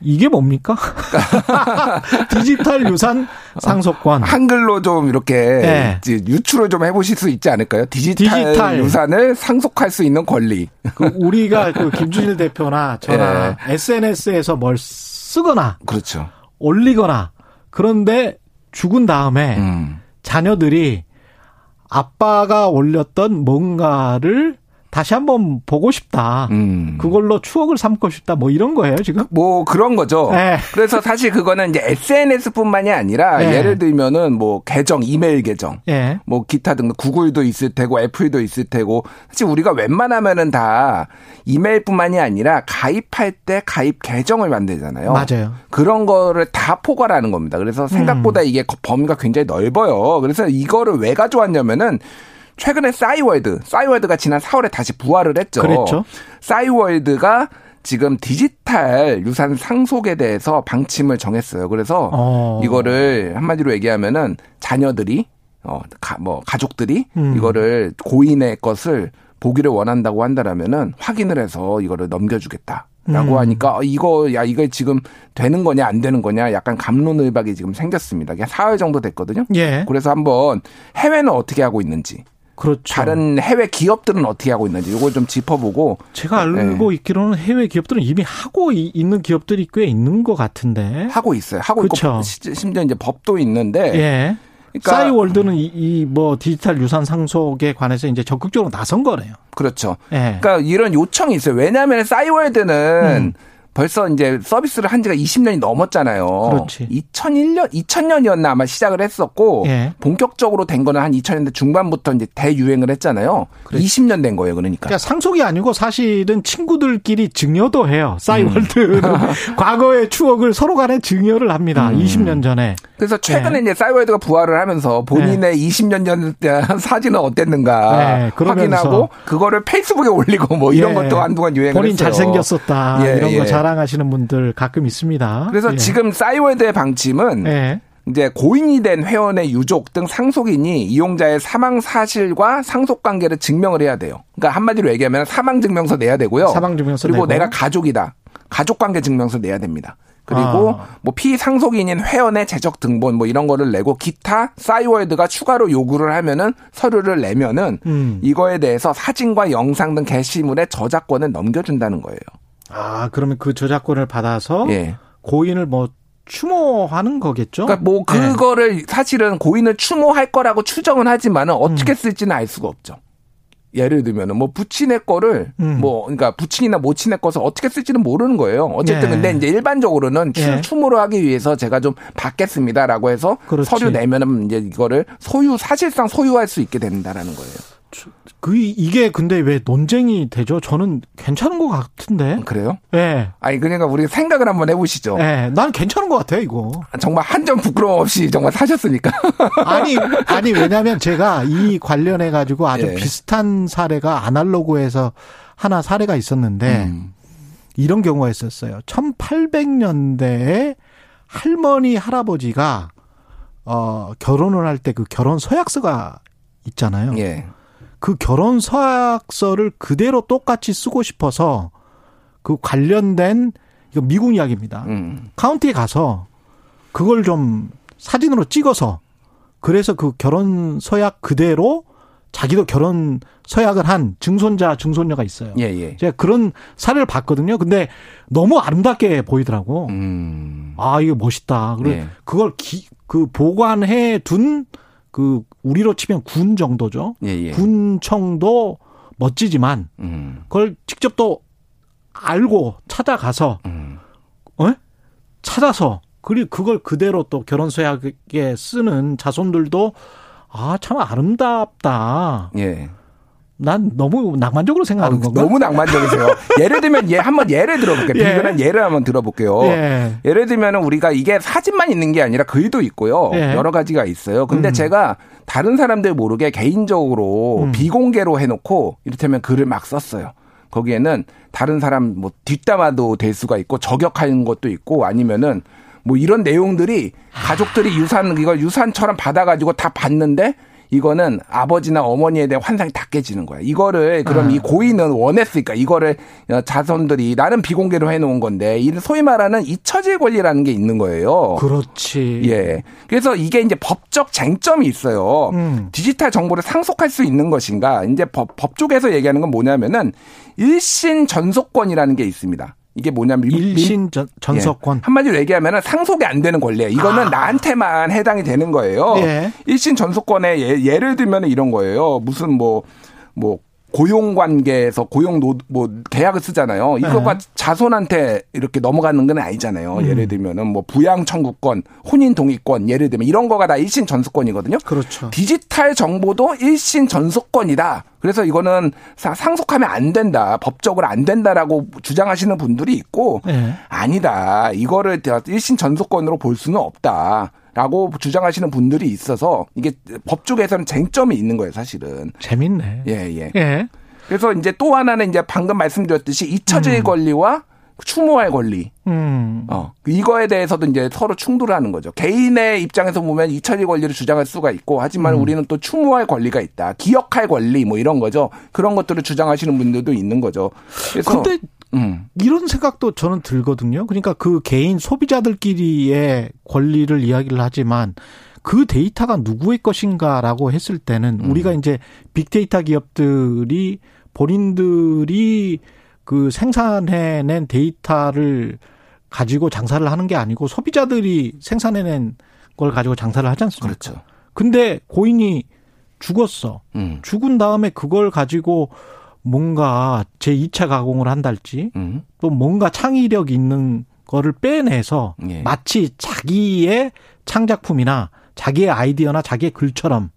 이게 뭡니까? 디지털 유산 상속권. 한글로 좀 이렇게 네. 유추를 좀 해보실 수 있지 않을까요? 디지털, 디지털. 유산을 상속할 수 있는 권리. 그 우리가 그 김준일 대표나 저나 SNS에서 뭘 쓰거나 그렇죠. 올리거나 그런데 죽은 다음에 음. 자녀들이 아빠가 올렸던 뭔가를 다시 한번 보고 싶다. 음. 그걸로 추억을 삼고 싶다. 뭐 이런 거예요, 지금? 뭐 그런 거죠. 네. 그래서 사실 그거는 이제 SNS뿐만이 아니라 네. 예를 들면은 뭐 계정, 이메일 계정, 예. 뭐 기타 등등 구글도 있을 테고 애플도 있을 테고 사실 우리가 웬만하면은 다 이메일뿐만이 아니라 가입할 때 가입 계정을 만들잖아요. 맞아요. 그런 거를 다 포괄하는 겁니다. 그래서 음. 생각보다 이게 거- 범위가 굉장히 넓어요. 그래서 이거를 왜 가져왔냐면은 최근에 싸이월드, 싸이월드가 지난 4월에 다시 부활을 했죠. 그랬죠. 싸이월드가 지금 디지털 유산 상속에 대해서 방침을 정했어요. 그래서 어. 이거를 한마디로 얘기하면은 자녀들이 어, 가, 뭐 가족들이 음. 이거를 고인의 것을 보기를 원한다고 한다라면은 확인을 해서 이거를 넘겨주겠다. 라고 음. 하니까 어, 이거 야 이거 지금 되는 거냐 안 되는 거냐 약간 감론을박이 지금 생겼습니다. 그냥 사흘 정도 됐거든요. 예. 그래서 한번 해외는 어떻게 하고 있는지 그렇죠. 다른 해외 기업들은 어떻게 하고 있는지 이걸 좀 짚어보고 제가 알고 있기로는 해외 기업들은 이미 하고 이- 있는 기업들이 꽤 있는 것 같은데. 하고 있어요. 하고 그쵸. 있고 시- 심지어 이제 법도 있는데 예. 그러니까 싸이월드는 이뭐 디지털 유산 상속에 관해서 이제 적극적으로 나선 거네요. 그렇죠. 예. 그러니까 이런 요청이 있어요. 왜냐하면 싸이월드는 음. 벌써 이제 서비스를 한 지가 20년이 넘었잖아요. 그렇지. 2001년, 2000년이었나 아마 시작을 했었고 예. 본격적으로 된 거는 한 2000년대 중반부터 이제 대유행을 했잖아요. 20년 된 거예요, 그러니까. 그러니까 상속이 아니고 사실은 친구들끼리 증여도 해요. 싸이월드는 과거의 추억을 서로 간에 증여를 합니다. 20년 전에. 그래서 최근에 예. 이제 싸이월드가 부활을 하면서 본인의 20년 전 사진은 어땠는가 네, 그러면서 확인하고 그거를 페이스북에 올리고 뭐 이런 예. 것도 한동안 유행을 본인 했어요. 잘생겼었다. 예, 이런 거 예. 자랑하시는 분들 가끔 있습니다. 그래서 예. 지금 싸이월드의 방침은 예. 이제 고인이 된 회원의 유족 등 상속인이 이용자의 사망 사실과 상속 관계를 증명을 해야 돼요. 그러니까 한마디로 얘기하면 사망 증명서 내야 되고요. 사망 증명서 그리고 내고. 내가 가족이다. 가족 관계 증명서 내야 됩니다. 그리고 아. 뭐 피상속인인 회원의 재적 등본 뭐 이런 거를 내고 기타 싸이월드가 추가로 요구를 하면은 서류를 내면은 음. 이거에 대해서 사진과 영상 등 게시물의 저작권을 넘겨준다는 거예요. 아, 그러면 그 저작권을 받아서 예. 고인을 뭐 추모하는 거겠죠? 그러니까 뭐 예. 그거를 사실은 고인을 추모할 거라고 추정은 하지만은 어떻게 쓸지는 알 수가 없죠. 예를 들면은 뭐 부친의 거를 음. 뭐 그러니까 부친이나 모친의 것을 어떻게 쓸지는 모르는 거예요. 어쨌든 예. 근데 이제 일반적으로는 추, 예. 추모를 하기 위해서 제가 좀 받겠습니다라고 해서 그렇지. 서류 내면은 이제 이거를 소유 사실상 소유할 수 있게 된다라는 거예요. 그 이게 근데 왜 논쟁이 되죠? 저는 괜찮은 것 같은데. 그래요? 예. 아니 그러니까 우리 생각을 한번 해보시죠. 예. 난 괜찮은 것 같아요, 이거. 정말 한 점 부끄러움 없이 정말 사셨으니까. 아니, 아니, 왜냐면 제가 이 관련해 가지고 아주 예. 비슷한 사례가 아날로그에서 하나 사례가 있었는데 음. 이런 경우가 있었어요. 1800년대에 할머니, 할아버지가 어, 결혼을 할 때 그 결혼 서약서가 있잖아요. 예. 그 결혼 서약서를 그대로 똑같이 쓰고 싶어서 그 관련된 이거 미국 이야기입니다. 음. 카운티에 가서 그걸 좀 사진으로 찍어서 그래서 그 결혼 서약 그대로 자기도 결혼 서약을 한 증손자 증손녀가 있어요. 예, 예. 제가 그런 사례를 봤거든요. 근데 너무 아름답게 보이더라고. 음. 아, 이거 멋있다. 그리고 예. 그걸 기, 그 보관해 둔 그 우리로 치면 군 정도죠. 예, 예. 군청도 멋지지만 음. 그걸 직접 또 알고 찾아가서 음. 어? 찾아서 그리고 그걸 그대로 또 결혼 서약에 쓰는 자손들도 아 참 아름답다. 예. 난 너무 낭만적으로 생각하는 아, 건가? 너무 낭만적이세요. 예를 들면 예 한번 예를 들어볼게요. 예. 비근한 예를 한번 들어볼게요. 예. 예를 들면 우리가 이게 사진만 있는 게 아니라 글도 있고요. 예. 여러 가지가 있어요. 근데 음. 제가 다른 사람들 모르게 개인적으로 음. 비공개로 해놓고 이를테면 글을 막 썼어요. 거기에는 다른 사람 뭐 뒷담화도 될 수가 있고 저격하는 것도 있고 아니면은 뭐 이런 내용들이 가족들이 유산 이걸 유산처럼 받아가지고 다 봤는데 이거는 아버지나 어머니에 대한 환상이 다 깨지는 거야. 이거를 그럼 아. 이 고인은 원했으니까 이거를 자손들이 나는 비공개로 해놓은 건데 이 소위 말하는 잊혀질 권리라는 게 있는 거예요. 그렇지. 예. 그래서 이게 이제 법적 쟁점이 있어요. 음. 디지털 정보를 상속할 수 있는 것인가? 이제 법, 법 쪽에서 얘기하는 건 뭐냐면은 일신 전속권이라는 게 있습니다. 이게 뭐냐면 민- 일신 전, 전서권. 예. 한마디로 얘기하면 상속이 안 되는 권리예요. 이거는 나한테만 해당이 되는 거예요. 예. 일신 전속권에 예, 예를 들면 이런 거예요. 무슨 뭐뭐 고용 관계에서 고용 노, 뭐 계약을 쓰잖아요. 이거가 네. 자손한테 이렇게 넘어가는 건 아니잖아요. 예를 들면은 뭐 부양 청구권, 혼인 동의권 예를 들면 이런 거가 다 일신 전속권이거든요. 그렇죠. 디지털 정보도 일신 전속권이다. 그래서 이거는 사- 상속하면 안 된다. 법적으로 안 된다라고 주장하시는 분들이 있고 예. 아니다. 이거를 일신 전속권으로 볼 수는 없다. 라고 주장하시는 분들이 있어서 이게 법 쪽에서는 쟁점이 있는 거예요, 사실은. 재밌네. 예, 예. 예. 그래서 이제 또 하나는 이제 방금 말씀드렸듯이 잊혀질 권리와 추모할 권리. 음. 어. 이거에 대해서도 이제 서로 충돌하는 거죠. 개인의 입장에서 보면 잊혀질 권리를 주장할 수가 있고 하지만 음. 우리는 또 추모할 권리가 있다. 기억할 권리 뭐 이런 거죠. 그런 것들을 주장하시는 분들도 있는 거죠. 그래서 근데 음. 이런 생각도 저는 들거든요. 그러니까 그 개인 소비자들끼리의 권리를 이야기를 하지만 그 데이터가 누구의 것인가라고 했을 때는 음. 우리가 이제 빅데이터 기업들이 본인들이 그 생산해낸 데이터를 가지고 장사를 하는 게 아니고 소비자들이 생산해낸 걸 가지고 장사를 하지 않습니까? 그렇죠. 근데 고인이 죽었어. 음. 죽은 다음에 그걸 가지고 뭔가 제 2차 가공을 한달지 음. 또 뭔가 창의력 있는 거를 빼내서 예. 마치 자기의 창작품이나 자기의 아이디어나 자기의 글처럼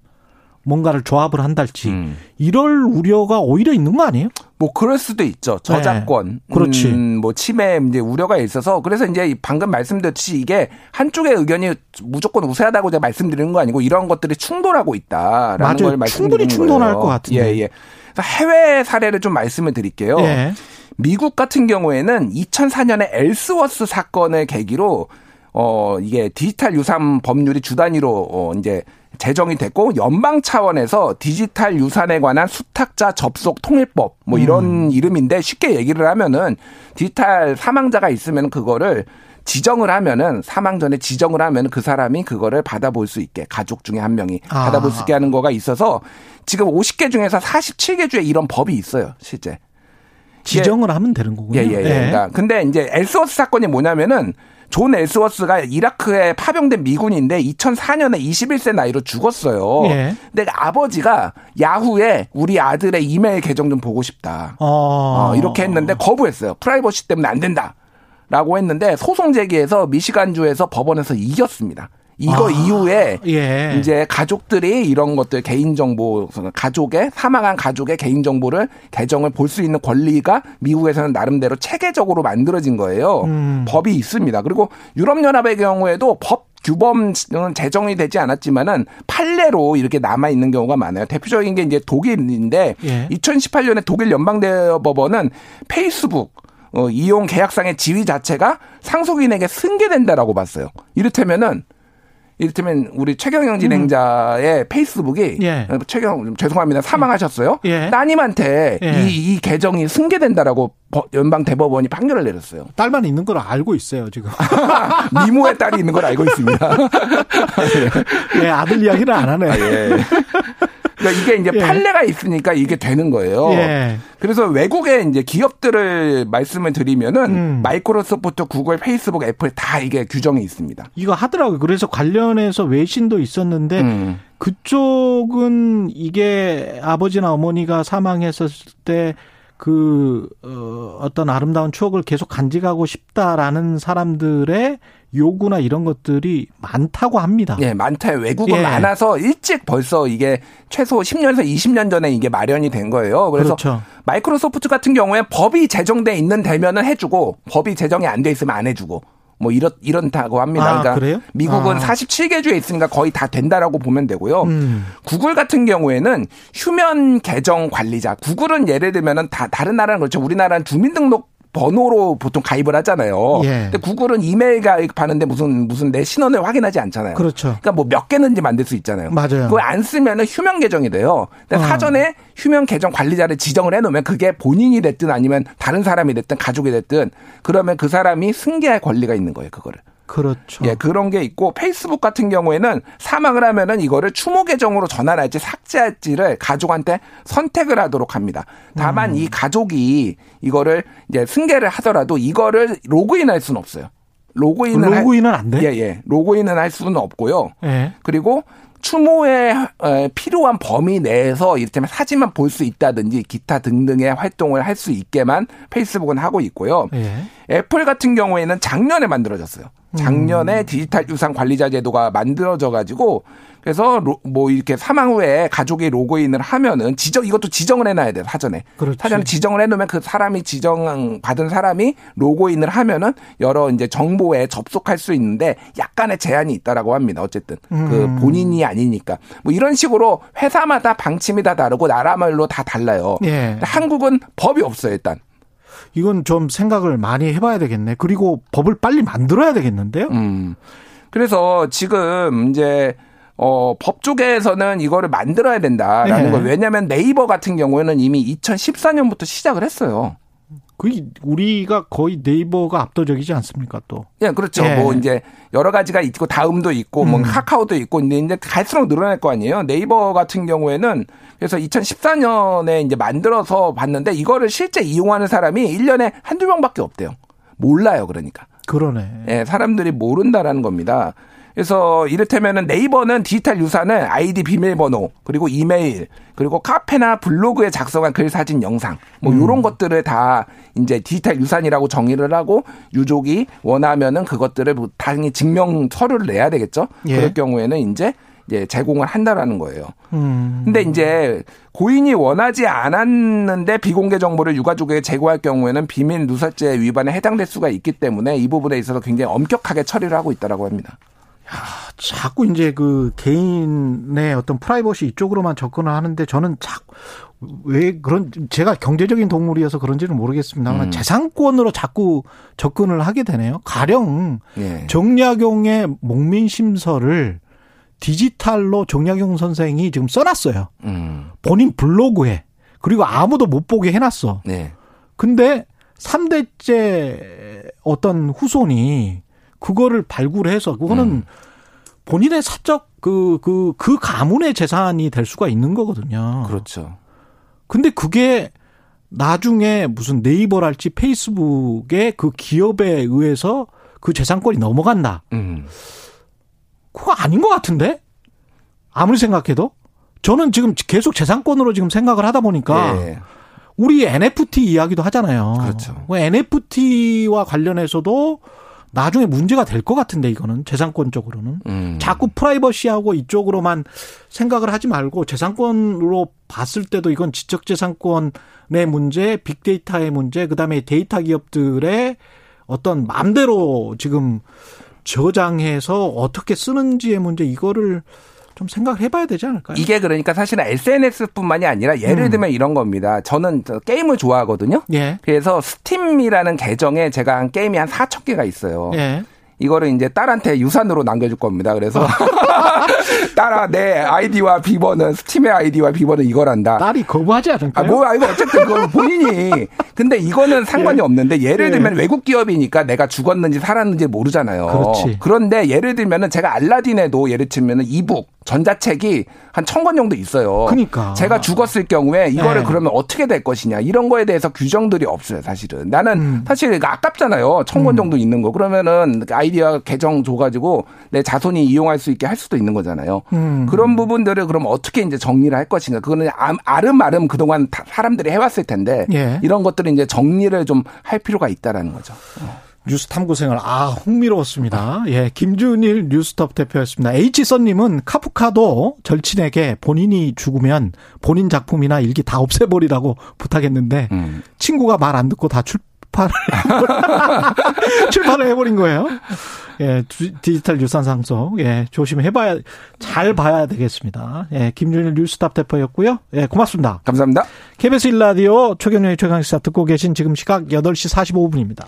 뭔가를 조합을 한달지 음. 이럴 우려가 오히려 있는 거 아니에요? 뭐 그럴 수도 있죠. 저작권, 네. 그렇지. 음, 뭐 침해 이제 우려가 있어서 그래서 이제 방금 말씀드렸듯이 이게 한쪽의 의견이 무조건 우세하다고 제가 말씀드리는 거 아니고 이런 것들이 충돌하고 있다라는 맞아요. 걸 말씀드리는 충분히 충돌할 거예요. 것 같은데. 예, 예. 그래서 해외 사례를 좀 말씀을 드릴게요. 예. 미국 같은 경우에는 2004년에 엘스워스 사건을 계기로 어 이게 디지털 유산 법률이 주 단위로 어 이제 제정이 됐고 연방 차원에서 디지털 유산에 관한 수탁자 접속 통일법 뭐 이런 이름인데 쉽게 얘기를 하면은 디지털 사망자가 있으면 그거를 지정을 하면은 사망 전에 지정을 하면 그 사람이 그거를 받아볼 수 있게 가족 중에 한 명이 아. 받아볼 수 있게 하는 거가 있어서 지금 50개 중에서 47개 주에 이런 법이 있어요 실제. 지정을 하면 되는 거군요. 예, 예, 예. 그러니까 근데 이제 엘스워스 사건이 뭐냐면은 존 엘스워스가 이라크에 파병된 미군인데 2004년에 21세 나이로 죽었어요. 예. 근데 아버지가 야후에 우리 아들의 이메일 계정 좀 보고 싶다. 어. 어, 이렇게 했는데 거부했어요. 프라이버시 때문에 안 된다. 라고 했는데 소송 제기해서 미시간주에서 법원에서 이겼습니다. 이거 아, 이후에 예. 이제 가족들이 이런 것들 개인 정보 가족의 사망한 가족의 개인 정보를 계정을 볼 수 있는 권리가 미국에서는 나름대로 체계적으로 만들어진 거예요. 음. 법이 있습니다. 그리고 유럽 연합의 경우에도 법 규범은 제정이 되지 않았지만은 판례로 이렇게 남아 있는 경우가 많아요. 대표적인 게 이제 독일인데 예. 2018년에 독일 연방대법원은 페이스북 어, 이용 계약상의 지위 자체가 상속인에게 승계된다라고 봤어요. 이를테면은 이를테면 우리 최경영 진행자의 페이스북이 음. 예. 어, 최경 죄송합니다 사망하셨어요. 예. 따님한테 예. 이, 이 계정이 승계된다라고 법- 연방 대법원이 판결을 내렸어요. 딸만 있는 걸 알고 있어요 지금. 미모의 딸이 있는 걸 알고 있습니다. 예, 아들 이야기를 안 하네. 예. 그러니까 이게 이제 예. 판례가 있으니까 이게 되는 거예요. 예. 그래서 외국의 이제 기업들을 말씀을 드리면은 음. 마이크로소프트, 구글, 페이스북, 애플 다 이게 규정이 있습니다. 이거 하더라고요. 그래서 관련해서 외신도 있었는데 음. 그쪽은 이게 아버지나 어머니가 사망했었을 때 그, 어, 어떤 아름다운 추억을 계속 간직하고 싶다라는 사람들의 요구나 이런 것들이 많다고 합니다. 예, 많다요. 외국은 예. 많아서 일찍 벌써 이게 최소 10년에서 20년 전에 이게 마련이 된 거예요. 그래서 그렇죠. 마이크로소프트 같은 경우에 법이 제정돼 있는 되면은 해주고 법이 제정이 안 돼 있으면 안 해주고 뭐 이렇 이런다고 합니다. 아, 그러니까 그래요? 미국은 아. 47개 주에 있으니까 거의 다 된다라고 보면 되고요. 음. 구글 같은 경우에는 휴면 계정 관리자. 구글은 예를 들면은 다 다른 나라는 그렇죠. 우리나라는 주민등록 번호로 보통 가입을 하잖아요. 예. 근데 구글은 이메일 가입하는데 무슨 무슨 내 신원을 확인하지 않잖아요. 그렇죠. 그러니까 뭐 몇 개는지 만들 수 있잖아요. 맞아요. 그걸 안 쓰면은 휴면 계정이 돼요. 근데 어. 사전에 휴면 계정 관리자를 지정을 해놓으면 그게 본인이 됐든 아니면 다른 사람이 됐든 가족이 됐든 그러면 그 사람이 승계할 권리가 있는 거예요. 그거를. 그렇죠. 예, 그런 게 있고 페이스북 같은 경우에는 사망을 하면은 이거를 추모 계정으로 전환할지 삭제할지를 가족한테 선택을 하도록 합니다. 다만 음. 이 가족이 이거를 이제 승계를 하더라도 이거를 로그인할 수는 없어요. 로그인을 로그인은 안 돼? 할, 예, 예. 로그인은 할 수는 없고요. 예. 그리고 추모에 에, 필요한 범위 내에서 이를테면 사진만 볼 수 있다든지 기타 등등의 활동을 할 수 있게만 페이스북은 하고 있고요. 예. 애플 같은 경우에는 작년에 만들어졌어요. 작년에 디지털 유산 관리자 제도가 만들어져 가지고 그래서 로- 뭐 이렇게 사망 후에 가족이 로그인을 하면은 지정 이것도 지정을 해놔야 돼요 사전에 그렇지. 사전에 지정을 해놓으면 그 사람이 지정 받은 사람이 로그인을 하면은 여러 이제 정보에 접속할 수 있는데 약간의 제한이 있다라고 합니다 어쨌든 그 음. 본인이 아니니까 뭐 이런 식으로 회사마다 방침이 다 다르고 나라별로 다 달라요. 예. 한국은 법이 없어요 일단. 이건 좀 생각을 많이 해봐야 되겠네. 그리고 법을 빨리 만들어야 되겠는데요. 음. 그래서 지금 이제 어, 법 쪽에서는 이거를 만들어야 된다라는 네. 거. 왜냐하면 네이버 같은 경우에는 이미 2014년부터 시작을 했어요. 그 우리가 거의 네이버가 압도적이지 않습니까? 또. 예, 그렇죠. 예. 뭐 이제 여러 가지가 있고 다음도 있고 뭐 음. 카카오도 있고 근데 이제 갈수록 늘어날 거 아니에요. 네이버 같은 경우에는 그래서 2014년에 이제 만들어서 봤는데 이거를 실제 이용하는 사람이 1년에 한두 명밖에 없대요. 몰라요, 그러니까. 그러네. 예, 사람들이 모른다라는 겁니다. 그래서 이를테면은 네이버는 디지털 유산을 아이디 비밀번호 그리고 이메일 그리고 카페나 블로그에 작성한 글 사진 영상 뭐 음. 요런 것들을 다 이제 디지털 유산이라고 정의를 하고 유족이 원하면은 그것들을 뭐 당연히 증명 서류를 내야 되겠죠. 예. 그럴 경우에는 이제 이제 제공을 한다라는 거예요. 음. 근데 이제 고인이 원하지 않았는데 비공개 정보를 유가족에게 제공할 경우에는 비밀 누설죄 위반에 해당될 수가 있기 때문에 이 부분에 있어서 굉장히 엄격하게 처리를 하고 있다라고 합니다. 자꾸 이제 그 개인의 어떤 프라이버시 이쪽으로만 접근을 하는데 저는 자꾸 왜 그런 제가 경제적인 동물이어서 그런지는 모르겠습니다만 음. 재산권으로 자꾸 접근을 하게 되네요. 가령 예. 정약용의 목민 심서를 디지털로 정약용 선생이 지금 써놨어요. 음. 본인 블로그에 그리고 아무도 못 보게 해놨어. 네. 근데 3대째 어떤 후손이 그거를 발굴해서 그거는 음. 본인의 사적 그, 그, 그 가문의 재산이 될 수가 있는 거거든요. 그렇죠. 근데 그게 나중에 무슨 네이버랄지 페이스북의 그 기업에 의해서 그 재산권이 넘어간다. 음. 그거 아닌 것 같은데? 아무리 생각해도? 저는 지금 계속 재산권으로 지금 생각을 하다 보니까 예. 우리 NFT 이야기도 하잖아요. 그렇죠. NFT와 관련해서도 나중에 문제가 될 것 같은데 이거는 재산권적으로는 음. 자꾸 프라이버시하고 이쪽으로만 생각을 하지 말고 재산권으로 봤을 때도 이건 지적재산권의 문제, 빅데이터의 문제, 그다음에 데이터 기업들의 어떤 마음대로 지금 저장해서 어떻게 쓰는지의 문제 이거를 좀 생각을 해봐야 되지 않을까요? 이게 그러니까 사실은 SNS뿐만이 아니라 예를 음. 들면 이런 겁니다. 저는 저 게임을 좋아하거든요. 예, 그래서 스팀이라는 계정에 제가 한 게임이 한 4천 개가 있어요. 예. 이거를 이제 딸한테 유산으로 남겨줄 겁니다. 그래서 딸아 내 아이디와 비번은 스팀의 아이디와 비번은 이거란다. 딸이 거부하지 않을까요? 아, 뭐, 아, 이거 어쨌든 그건 본인이. 근데 이거는 상관이 없는데 예를 예. 들면 외국 기업이니까 내가 죽었는지 살았는지 모르잖아요. 그렇지. 그런데 예를 들면은 제가 알라딘에도 예를 들면은 이북, 전자책이 한 천 권 정도 있어요. 그러니까. 제가 죽었을 경우에 이거를 예. 그러면 어떻게 될 것이냐. 이런 거에 대해서 규정들이 없어요, 사실은. 나는 음. 사실 아깝잖아요. 천권 정도 있는 거. 그러면은 아이디어 계정 줘가지고 내 자손이 이용할 수 있게 할 수도 있는 거잖아요. 음. 그런 부분들을 그럼 어떻게 이제 정리를 할 것인가. 그거는 아- 아름아름 그동안 다- 사람들이 해왔을 텐데 예. 이런 것들을 이제 정리를 좀 할 필요가 있다라는 거죠. 뉴스 탐구 생활 아 흥미로웠습니다. 예, 김준일 뉴스톱 대표였습니다. H 선님은 카프카도 절친에게 본인이 죽으면 본인 작품이나 일기 다 없애버리라고 부탁했는데 음. 친구가 말 안 듣고 다 출판을 출판을 해버린 거예요. 예, 디지털 유산 상속 예 조심해봐야 잘 봐야 되겠습니다. 예, 김준일 뉴스탑 대표였고요. 예, 고맙습니다. 감사합니다. KBS 일라디오 최경련의 최강시사 듣고 계신 지금 시각 8시 45분입니다.